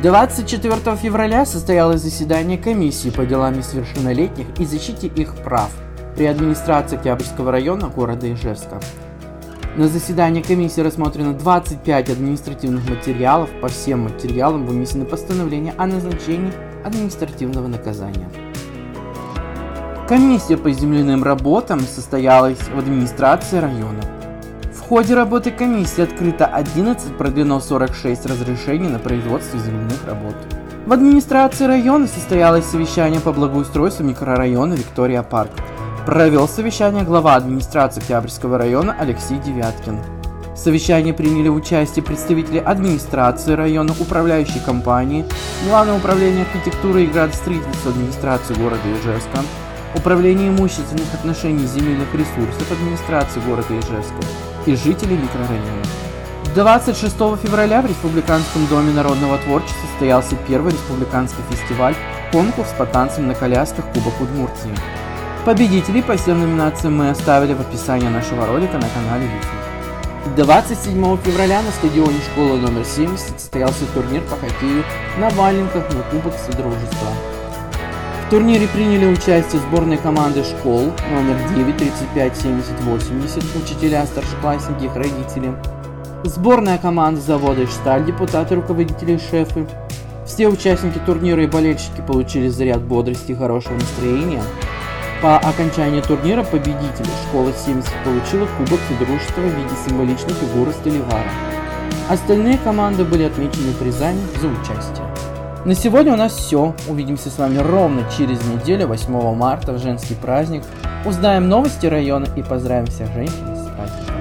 24 февраля состоялось заседание комиссии по делам несовершеннолетних и защите их прав при администрации Октябрьского района города Ижевска. На заседании комиссии рассмотрено 25 административных материалов. По всем материалам вынесены постановления о назначении административного наказания. Комиссия по земляным работам состоялась в администрации района. В ходе работы комиссии открыто 11, продлено 46 разрешений на производство земляных работ. В администрации района состоялось совещание по благоустройству микрорайона Виктория Парк. Провел совещание глава администрации Октябрьского района Алексей Девяткин. В совещании приняли участие представители администрации района, управляющей компании, Главное управление архитектуры и градостроительства администрации города Ижевска, Управление имущественных отношений земельных ресурсов администрации города Ижевска и жителей микрорайона. 26 февраля в Республиканском доме народного творчества состоялся первый республиканский фестиваль «Конкурс по танцам на колясках Кубок Удмуртии». Победителей по всем номинациям мы оставили в описании нашего ролика на канале YouTube. 27 февраля на стадионе школы номер 70 состоялся турнир по хоккею на валенках на Кубок Содружества. Турнире приняли участие сборные команды школ номер 9, 35, 70, 80, учителя, старшеклассники, их родители. Сборная команда завода Ишталь, депутаты, руководители шефы. Все участники турнира и болельщики получили заряд бодрости и хорошего настроения. По окончании турнира победитель школа 70 получила кубок Содружества в виде символичной фигуры Столивара. Остальные команды были отмечены призами за участие. На сегодня у нас все. Увидимся с вами ровно через неделю, 8 марта, в женский праздник. Узнаем новости района и поздравим всех женщин с праздником.